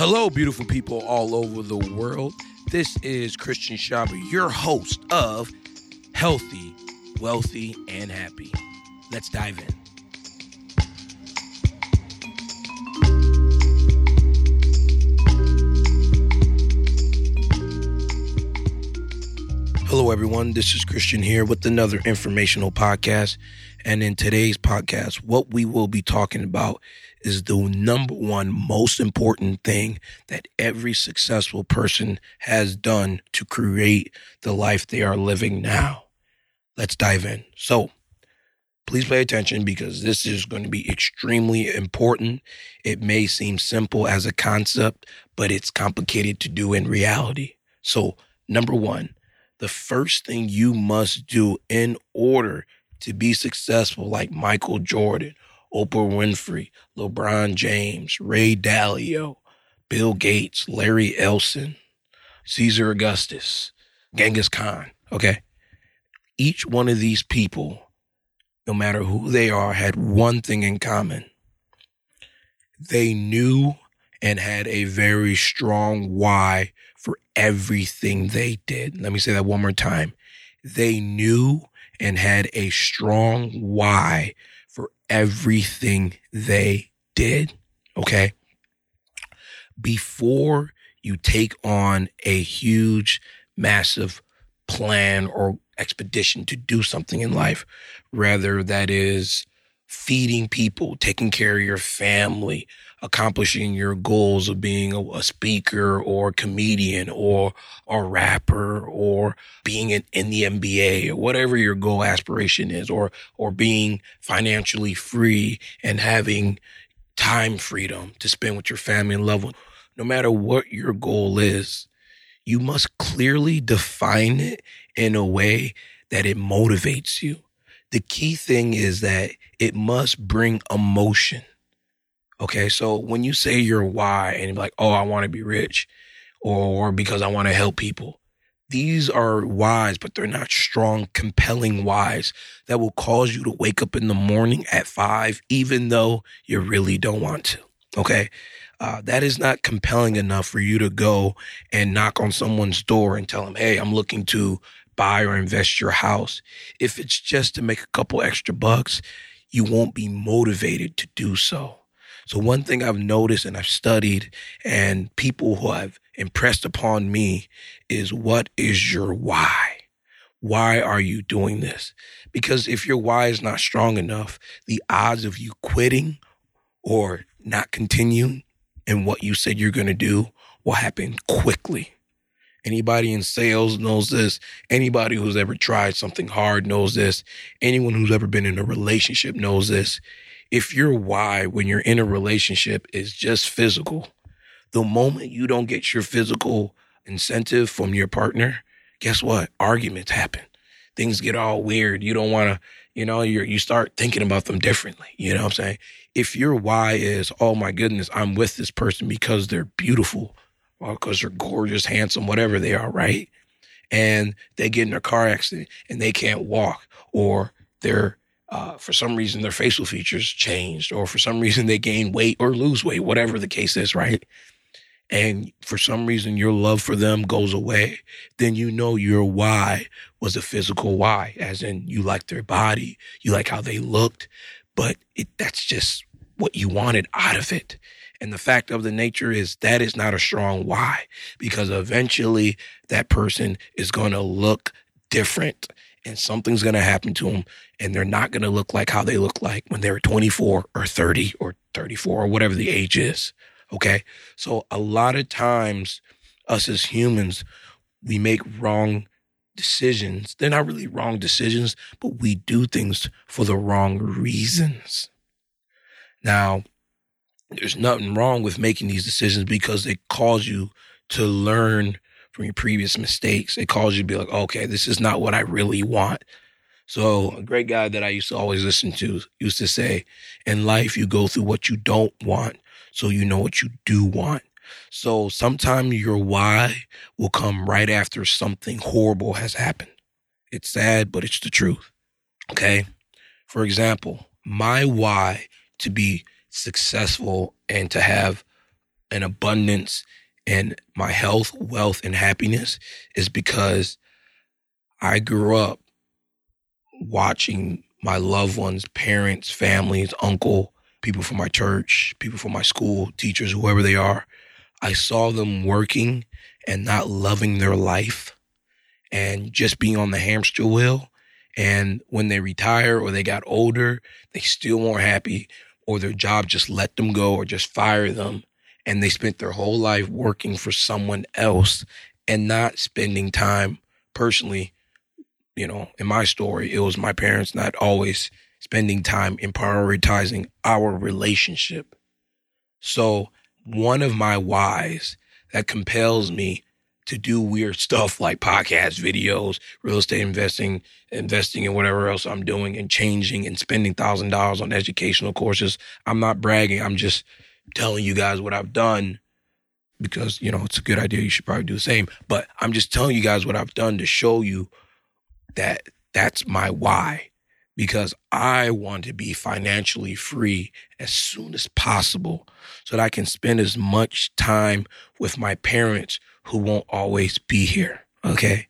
Hello, beautiful people all over the world. This is Christian Chabi, your host of Healthy, Wealthy, and Happy. Let's dive in. Hello, everyone. This is Christian here with another informational podcast. And in today's podcast, what we will be talking about is the number one most important thing that every successful person has done to create the life they are living now. Let's dive in. So, please pay attention because this is going to be extremely important. It may seem simple as a concept, but it's complicated to do in reality. So, number one, the first thing you must do in order to be successful, like Michael Jordan, Oprah Winfrey, LeBron James, Ray Dalio, Bill Gates, Larry Ellison, Caesar Augustus, Genghis Khan, okay? Each one of these people, no matter who they are, had one thing in common. They knew and had a very strong why for everything they did. Let me say that one more time. They knew and had a strong why for everything they did. Okay. Before you take on a huge, massive plan or expedition to do something in life, rather that is feeding people, taking care of your family, accomplishing your goals of being a, a speaker or a comedian or a rapper or being in, in the NBA or whatever your goal aspiration is or, or being financially free and having time freedom to spend with your family and loved ones. No matter what your goal is, you must clearly define it in a way that it motivates you. The key thing is that it must bring emotion. Okay. So when you say your why and like, oh, I want to be rich or because I want to help people, these are whys, but they're not strong, compelling whys that will cause you to wake up in the morning at five, even though you really don't want to. Okay. Uh, that is not compelling enough for you to go and knock on someone's door and tell them, Hey, I'm looking to buy or invest your house. If it's just to make a couple extra bucks, you won't be motivated to do so. So one thing I've noticed and I've studied and people who have impressed upon me is what is your why? Why are you doing this? Because if your why is not strong enough, the odds of you quitting or not continuing in what you said you're going to do will happen quickly. Anybody in sales knows this. Anybody who's ever tried something hard knows this. Anyone who's ever been in a relationship knows this if your why when you're in a relationship is just physical, the moment you don't get your physical incentive from your partner, guess what? Arguments happen. Things get all weird. You don't want to, you know, you you start thinking about them differently. You know what I'm saying? If your why is, oh my goodness, I'm with this person because they're beautiful, uh, or because they're gorgeous, handsome, whatever they are, right? And they get in a car accident and they can't walk, or they're uh, for some reason their facial features changed, or for some reason they gain weight or lose weight, whatever the case is, right? And for some reason your love for them goes away, then you know your why was a physical why, as in you like their body, you like how they looked, but it, that's just what you wanted out of it. And the fact of the nature is that is not a strong why because eventually that person is going to look different and something's going to happen to them and they're not going to look like how they look like when they were 24 or 30 or 34 or whatever the age is. Okay. So a lot of times us as humans, we make wrong decisions. They're not really wrong decisions, but we do things for the wrong reasons. Now, there's nothing wrong with making these decisions because they cause you to learn from your previous mistakes. It calls you to be like, okay, this is not what I really want. So a great guy that I used to always listen to used to say, in life, you go through what you don't want. So you know what you do want. So sometimes your why will come right after something horrible has happened. It's sad, but it's the truth. Okay. For example, my why to be successful and to have an abundance and my health, wealth, and happiness is because I grew up watching my loved ones, parents, families, uncle, people from my church, people from my school, teachers, whoever they are. I saw them working and not loving their life and just being on the hamster wheel. And when they retire or they got older, they still weren't happy or their job just let them go or just fire them. And they spent their whole life working for someone else and not spending time personally. You know, in my story, it was my parents not always spending time in prioritizing our relationship. So, one of my whys that compels me to do weird stuff like podcast videos, real estate investing, investing in whatever else I'm doing and changing and spending thousand dollars on educational courses. I'm not bragging. I'm just telling you guys what I've done because, you know, it's a good idea. You should probably do the same. But I'm just telling you guys what I've done to show you that that's my why because I want to be financially free as soon as possible so that I can spend as much time with my parents who won't always be here. Okay.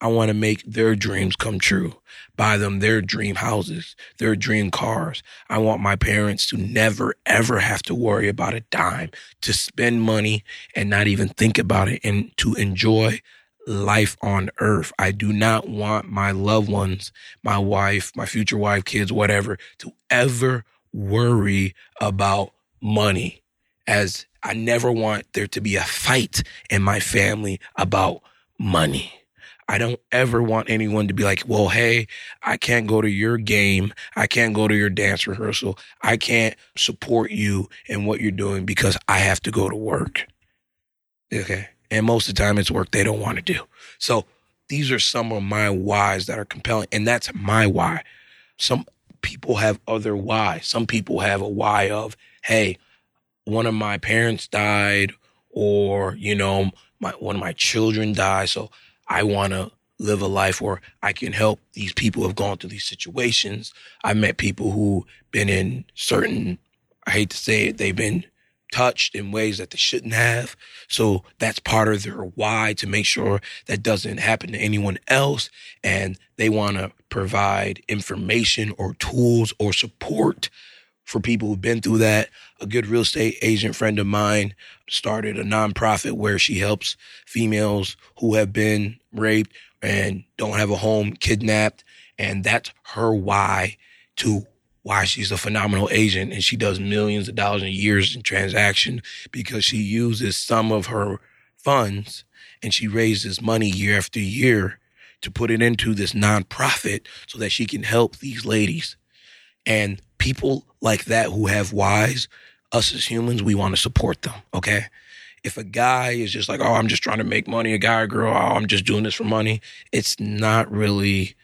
I want to make their dreams come true, buy them their dream houses, their dream cars. I want my parents to never, ever have to worry about a dime, to spend money and not even think about it and to enjoy life on earth. I do not want my loved ones, my wife, my future wife, kids, whatever, to ever worry about money as I never want there to be a fight in my family about money. I don't ever want anyone to be like, well, hey, I can't go to your game. I can't go to your dance rehearsal. I can't support you in what you're doing because I have to go to work. Okay. And most of the time it's work they don't want to do. So these are some of my whys that are compelling. And that's my why. Some people have other whys. Some people have a why of, hey, one of my parents died or, you know, my, one of my children died. So I want to live a life where I can help these people who have gone through these situations. I met people who been in certain, I hate to say it, they've been touched in ways that they shouldn't have. So that's part of their why to make sure that doesn't happen to anyone else. And they want to provide information or tools or support for people who've been through that. A good real estate agent friend of mine started a nonprofit where she helps females who have been raped and don't have a home kidnapped. And that's her why to why she's a phenomenal agent and she does millions of dollars in years in transaction because she uses some of her funds and she raises money year after year to put it into this nonprofit so that she can help these ladies. And people like that who have whys, us as humans, we want to support them. Okay. If a guy is just like, oh, I'm just trying to make money, a guy or girl, oh, I'm just doing this for money, it's not really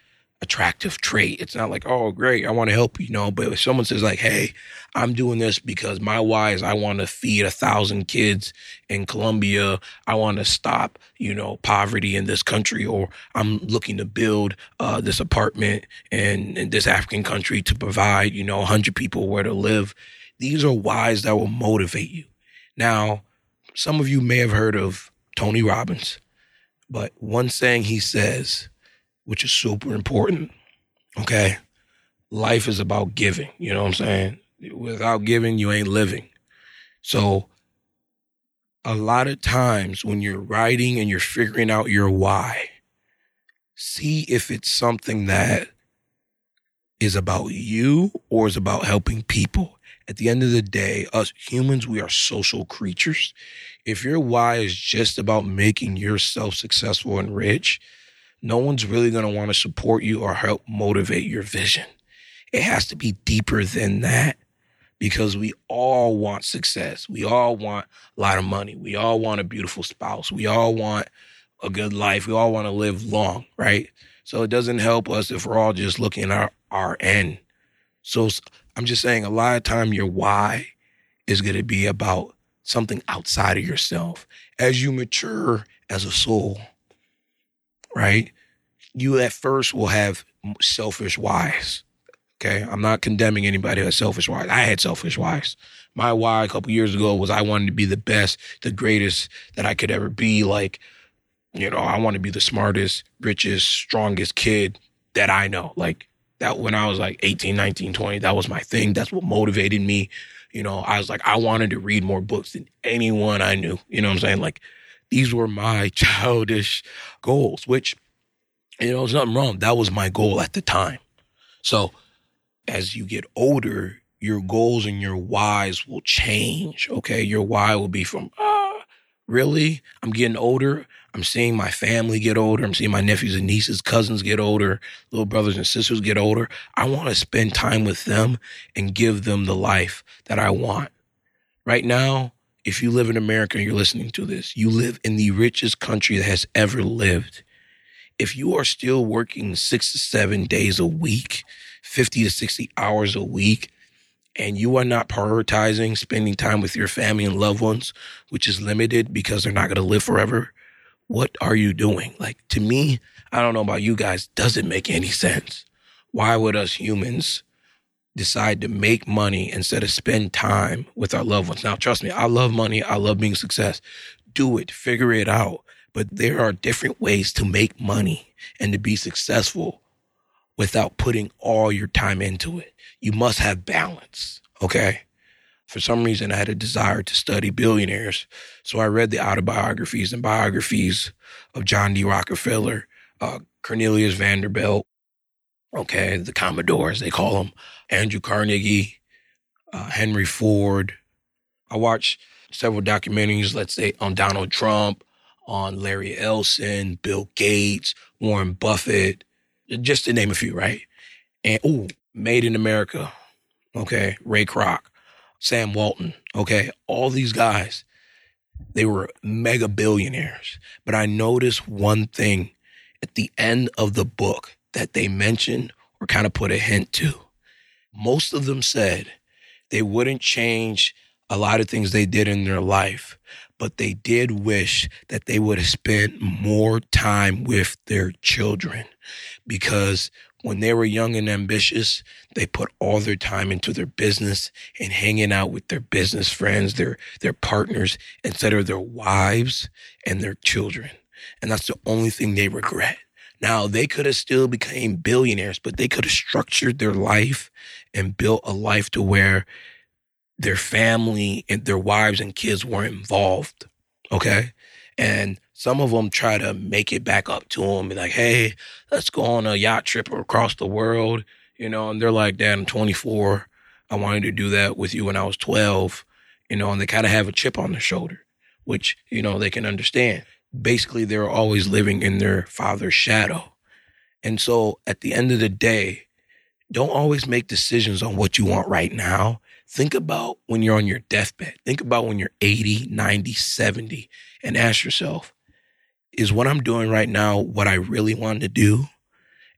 attractive trait. It's not like, oh, great, I want to help you, know. But if someone says like, hey, I'm doing this because my why is I want to feed a thousand kids in Colombia. I want to stop, you know, poverty in this country, or I'm looking to build uh, this apartment in, in this African country to provide, you know, 100 people where to live. These are whys that will motivate you. Now, some of you may have heard of Tony Robbins, but one saying he says, which is super important. Okay. Life is about giving. You know what I'm saying? Without giving, you ain't living. So, a lot of times when you're writing and you're figuring out your why, see if it's something that is about you or is about helping people. At the end of the day, us humans, we are social creatures. If your why is just about making yourself successful and rich, no one's really going to want to support you or help motivate your vision. It has to be deeper than that because we all want success. We all want a lot of money. We all want a beautiful spouse. We all want a good life. We all want to live long, right? So it doesn't help us if we're all just looking at our, end. So I'm just saying a lot of time your why is going to be about something outside of yourself. As you mature as a soul, right? You at first will have selfish whys. Okay. I'm not condemning anybody has selfish whys. I had selfish whys. My why a couple years ago was I wanted to be the best, the greatest that I could ever be. Like, you know, I want to be the smartest, richest, strongest kid that I know. Like that when I was like 18, 19, 20, that was my thing. That's what motivated me. You know, I was like, I wanted to read more books than anyone I knew. You know what I'm saying? Like these were my childish goals, which, you know, there's nothing wrong. That was my goal at the time. So as you get older, your goals and your whys will change. Okay. Your why will be from, ah, really? I'm getting older. I'm seeing my family get older. I'm seeing my nephews and nieces, cousins get older, little brothers and sisters get older. I want to spend time with them and give them the life that I want. Right now, if you live in America and you're listening to this, you live in the richest country that has ever lived. If you are still working six to seven days a week, 50 to 60 hours a week, and you are not prioritizing spending time with your family and loved ones, which is limited because they're not going to live forever, what are you doing? Like to me, I don't know about you guys, doesn't make any sense. Why would us humans decide to make money instead of spend time with our loved ones? Now, trust me, I love money. I love being success. Do it, figure it out. But there are different ways to make money and to be successful without putting all your time into it. You must have balance. Okay for some reason, I had a desire to study billionaires. So I read the autobiographies and biographies of John D. Rockefeller, uh, Cornelius Vanderbilt, okay, the Commodores, they call them, Andrew Carnegie, uh, Henry Ford. I watched several documentaries, let's say, on Donald Trump, on Larry Ellison, Bill Gates, Warren Buffett, just to name a few, right? And, oh, Made in America, okay, Ray Kroc. Sam Walton, okay, all these guys, they were mega billionaires. But I noticed one thing at the end of the book that they mentioned or kind of put a hint to. Most of them said they wouldn't change a lot of things they did in their life, but they did wish that they would have spent more time with their children because when they were young and ambitious, they put all their time into their business and hanging out with their business friends, their, their partners, instead of their wives and their children. And that's the only thing they regret. Now they could have still became billionaires, but they could have structured their life and built a life to where their family and their wives and kids were involved. Okay. And some of them try to make it back up to them, be like, hey, let's go on a yacht trip across the world, you know, and they're like, Dad, I'm 24. I wanted to do that with you when I was 12, you know, and they kind of have a chip on their shoulder, which, you know, they can understand. Basically, they're always living in their father's shadow. And so at the end of the day, don't always make decisions on what you want right now. Think about when you're on your deathbed. Think about when you're 80, 90, 70, and ask yourself, is what I'm doing right now what I really want to do?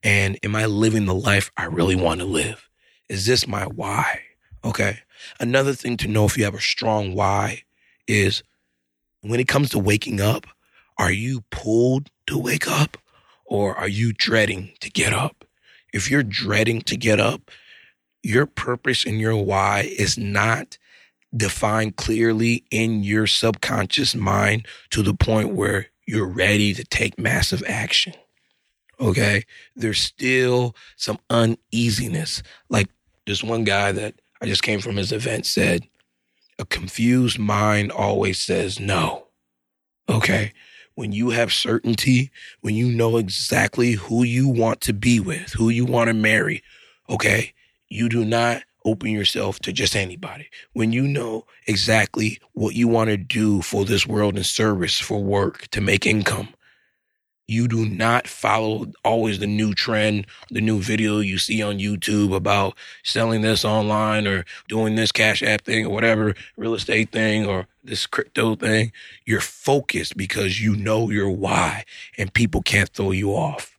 And am I living the life I really want to live? Is this my why? Okay. Another thing to know if you have a strong why is when it comes to waking up, are you pulled to wake up or are you dreading to get up? If you're dreading to get up, your purpose and your why is not defined clearly in your subconscious mind to the point where you're ready to take massive action. Okay. There's still some uneasiness. Like this one guy that I just came from his event said, a confused mind always says no. Okay. When you have certainty, when you know exactly who you want to be with, who you want to marry, okay, you do not open yourself to just anybody. When you know exactly what you want to do for this world and service for work to make income, you do not follow always the new trend, the new video you see on YouTube about selling this online or doing this cash app thing or whatever real estate thing or this crypto thing. You're focused because you know your why and people can't throw you off.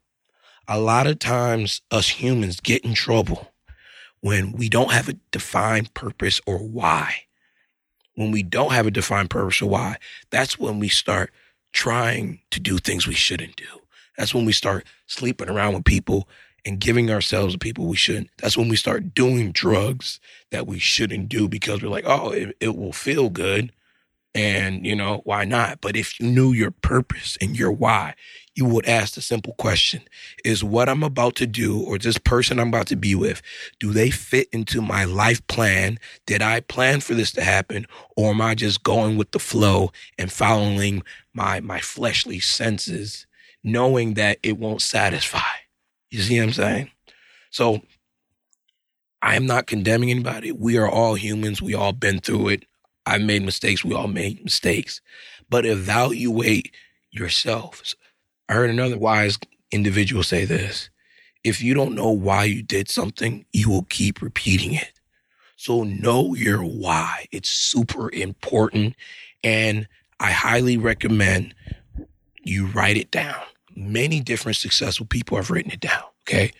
A lot of times us humans get in trouble when we don't have a defined purpose or why. When we don't have a defined purpose or why, that's when we start trying to do things we shouldn't do. That's when we start sleeping around with people and giving ourselves to people we shouldn't. That's when we start doing drugs that we shouldn't do because we're like, oh, it, it will feel good. And, you know, why not? But if you knew your purpose and your why, you would ask the simple question Is what I'm about to do or this person I'm about to be with, do they fit into my life plan? Did I plan for this to happen? Or am I just going with the flow and following my, my fleshly senses, knowing that it won't satisfy? You see what I'm saying? So I am not condemning anybody. We are all humans. We all been through it. I've made mistakes. We all made mistakes. But evaluate yourselves. I heard another wise individual say this. If you don't know why you did something, you will keep repeating it. So know your why. It's super important. And I highly recommend you write it down. Many different successful people have written it down. Okay.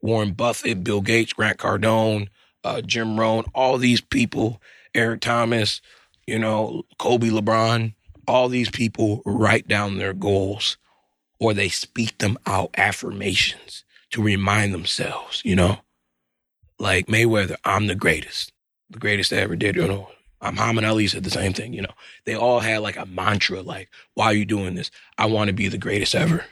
Warren Buffett, Bill Gates, Grant Cardone, uh, Jim Rohn, all these people, Eric Thomas, you know, Kobe LeBron, all these people write down their goals or they speak them out affirmations to remind themselves, you know, like Mayweather, I'm the greatest, the greatest I ever did, you know. Muhammad Ali said the same thing, you know. They all had like a mantra, like, why are you doing this? I want to be the greatest ever.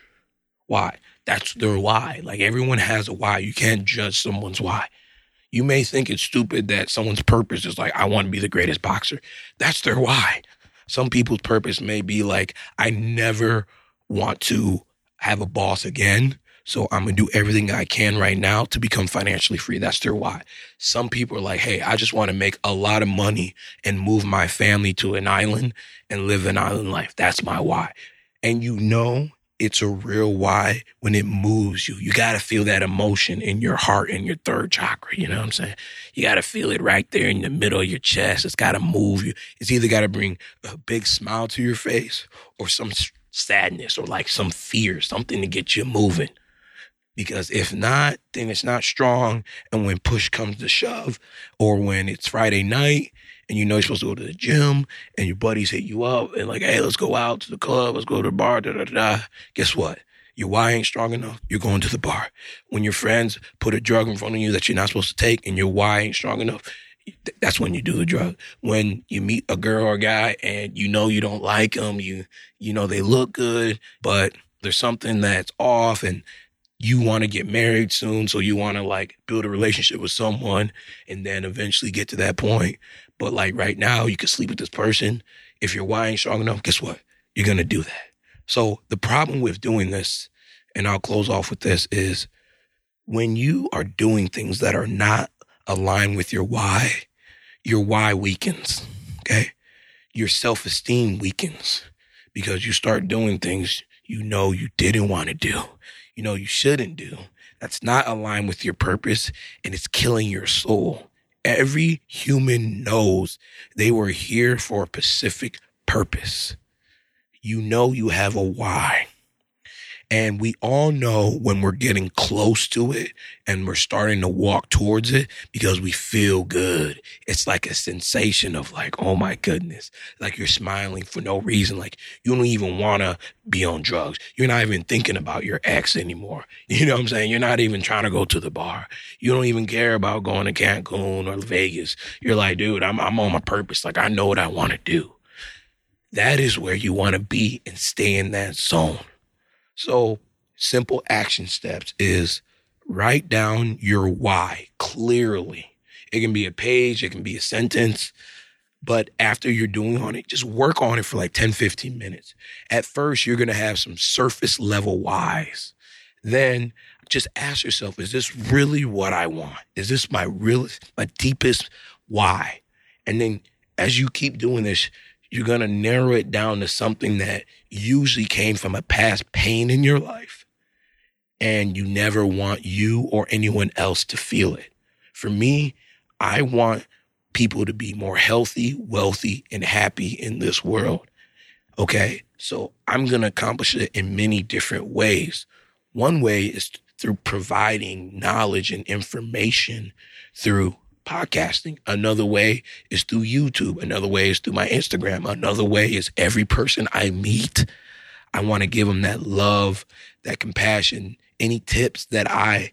Why? That's their why. Like everyone has a why. You can't judge someone's why. You may think it's stupid that someone's purpose is like, I want to be the greatest boxer. That's their why. Some people's purpose may be like, I never want to have a boss again. So I'm to do everything I can right now to become financially free. That's their why. Some people are like, Hey, I just want to make a lot of money and move my family to an island and live an island life. That's my why. And you know, it's a real why when it moves you. You got to feel that emotion in your heart and your third chakra. You know what I'm saying? You got to feel it right there in the middle of your chest. It's got to move you. It's either got to bring a big smile to your face or some sadness or like some fear, something to get you moving. Because if not, then it's not strong. And when push comes to shove, or when it's Friday night and you know you're supposed to go to the gym and your buddies hit you up and like, hey, let's go out to the club, let's go to the bar, da da da. Guess what? Your why ain't strong enough, you're going to the bar. When your friends put a drug in front of you that you're not supposed to take and your why ain't strong enough, that's when you do the drug. When you meet a girl or a guy and you know you don't like them, you you know they look good, but there's something that's off and you want to get married soon, so you want to like build a relationship with someone and then eventually get to that point. But like right now, you can sleep with this person. If your why ain't strong enough, guess what? You're gonna do that. So the problem with doing this, and I'll close off with this, is when you are doing things that are not aligned with your why, your why weakens. Okay. Your self esteem weakens because you start doing things you know you didn't want to do, you know you shouldn't do. That's not aligned with your purpose and it's killing your soul. Every human knows they were here for a specific purpose. You know you have a why. And we all know when we're getting close to it and we're starting to walk towards it because we feel good. It's like a sensation of like, oh my goodness, like you're smiling for no reason. Like you don't even want to be on drugs. You're not even thinking about your ex anymore. You know what I'm saying? You're not even trying to go to the bar. You don't even care about going to Cancun or Vegas. You're like, dude, I'm, I'm on my purpose. Like I know what I want to do. That is where you want to be and stay in that zone. So simple action steps is write down your why clearly. It can be a page, it can be a sentence, but after you're doing on it, just work on it for like 10, 15 minutes. At first, you're going to have some surface level whys. Then just ask yourself, is this really what I want? Is this my real, my deepest why? And then as you keep doing this, you're going to narrow it down to something that usually came from a past pain in your life. And you never want you or anyone else to feel it. For me, I want people to be more healthy, wealthy, and happy in this world. Okay. So I'm going to accomplish it in many different ways. One way is through providing knowledge and information through podcasting. Another way is through YouTube. Another way is through my Instagram. Another way is every person I meet. I want to give them that love, that compassion, any tips that I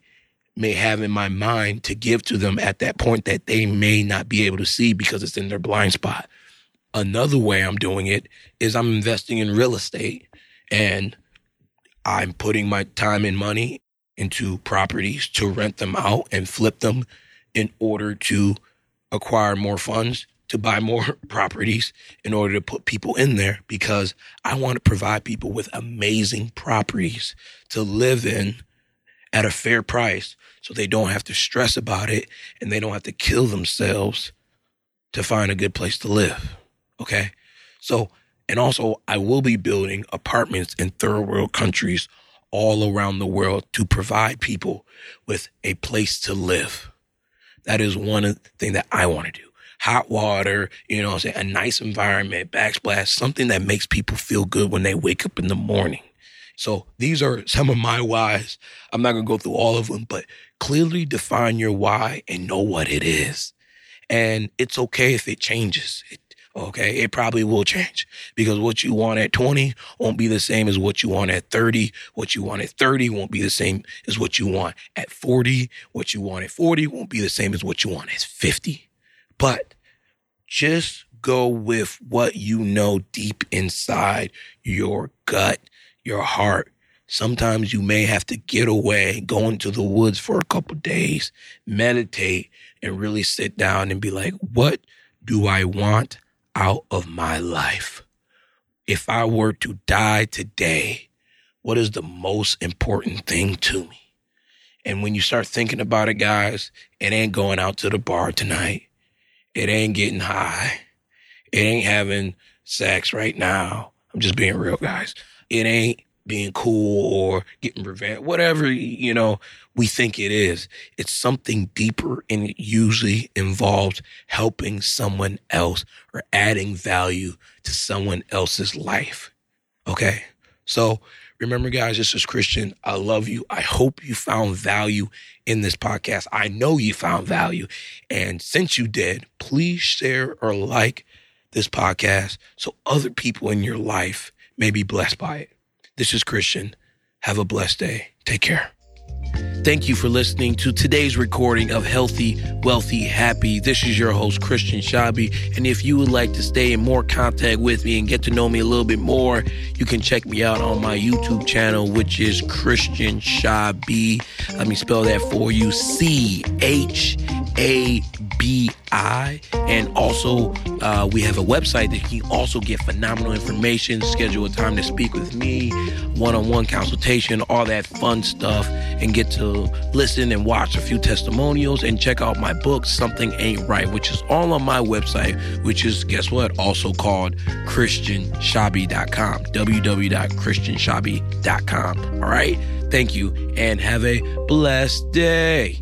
may have in my mind to give to them at that point that they may not be able to see because it's in their blind spot. Another way I'm doing it is I'm investing in real estate and I'm putting my time and money into properties to rent them out and flip them in order to acquire more funds to buy more properties in order to put people in there because I want to provide people with amazing properties to live in at a fair price so they don't have to stress about it and they don't have to kill themselves to find a good place to live. Okay. So, and also, I will be building apartments in third world countries all around the world to provide people with a place to live. That is one thing that I want to do. Hot water, you know, I'm saying? a nice environment, backsplash, something that makes people feel good when they wake up in the morning. So these are some of my whys. I'm not going to go through all of them, but clearly define your why and know what it is. And it's okay if it changes. It, okay. It probably will change because what you want at 20 won't be the same as what you want at 30. What you want at 30 won't be the same as what you want at 40. What you want at 40 won't be the same as what you want at 50. But just go with what you know deep inside your gut your heart. Sometimes you may have to get away, go into the woods for a couple days, meditate, and really sit down and be like, what do I want out of my life? If I were to die today, what is the most important thing to me? And when you start thinking about it, guys, it ain't going out to the bar tonight. It ain't getting high. It ain't having sex right now. I'm just being real, guys. It ain't being cool or getting revenge, whatever, you know, we think it is. It's something deeper and it usually involves helping someone else or adding value to someone else's life. Okay. So remember, guys, this is Christian. I love you. I hope you found value in this podcast. I know you found value. And since you did, please share or like this podcast so other people in your life may be blessed by it. This is Christian. Have a blessed day. Take care. Thank you for listening to today's recording of Healthy, Wealthy, Happy. This is your host, Christian Chabi. And if you would like to stay in more contact with me and get to know me a little bit more, you can check me out on my YouTube channel, which is Christian Chabi. Let me spell that for you C H A B I. And also, uh, we have a website that you can also get phenomenal information, schedule a time to speak with me, one on one consultation, all that fun stuff, and get to listen and watch a few testimonials and check out my book, Something Ain't Right, which is all on my website, which is, guess what, also called ChristianChabi.com, www.christianchabi.com. All right. Thank you and have a blessed day.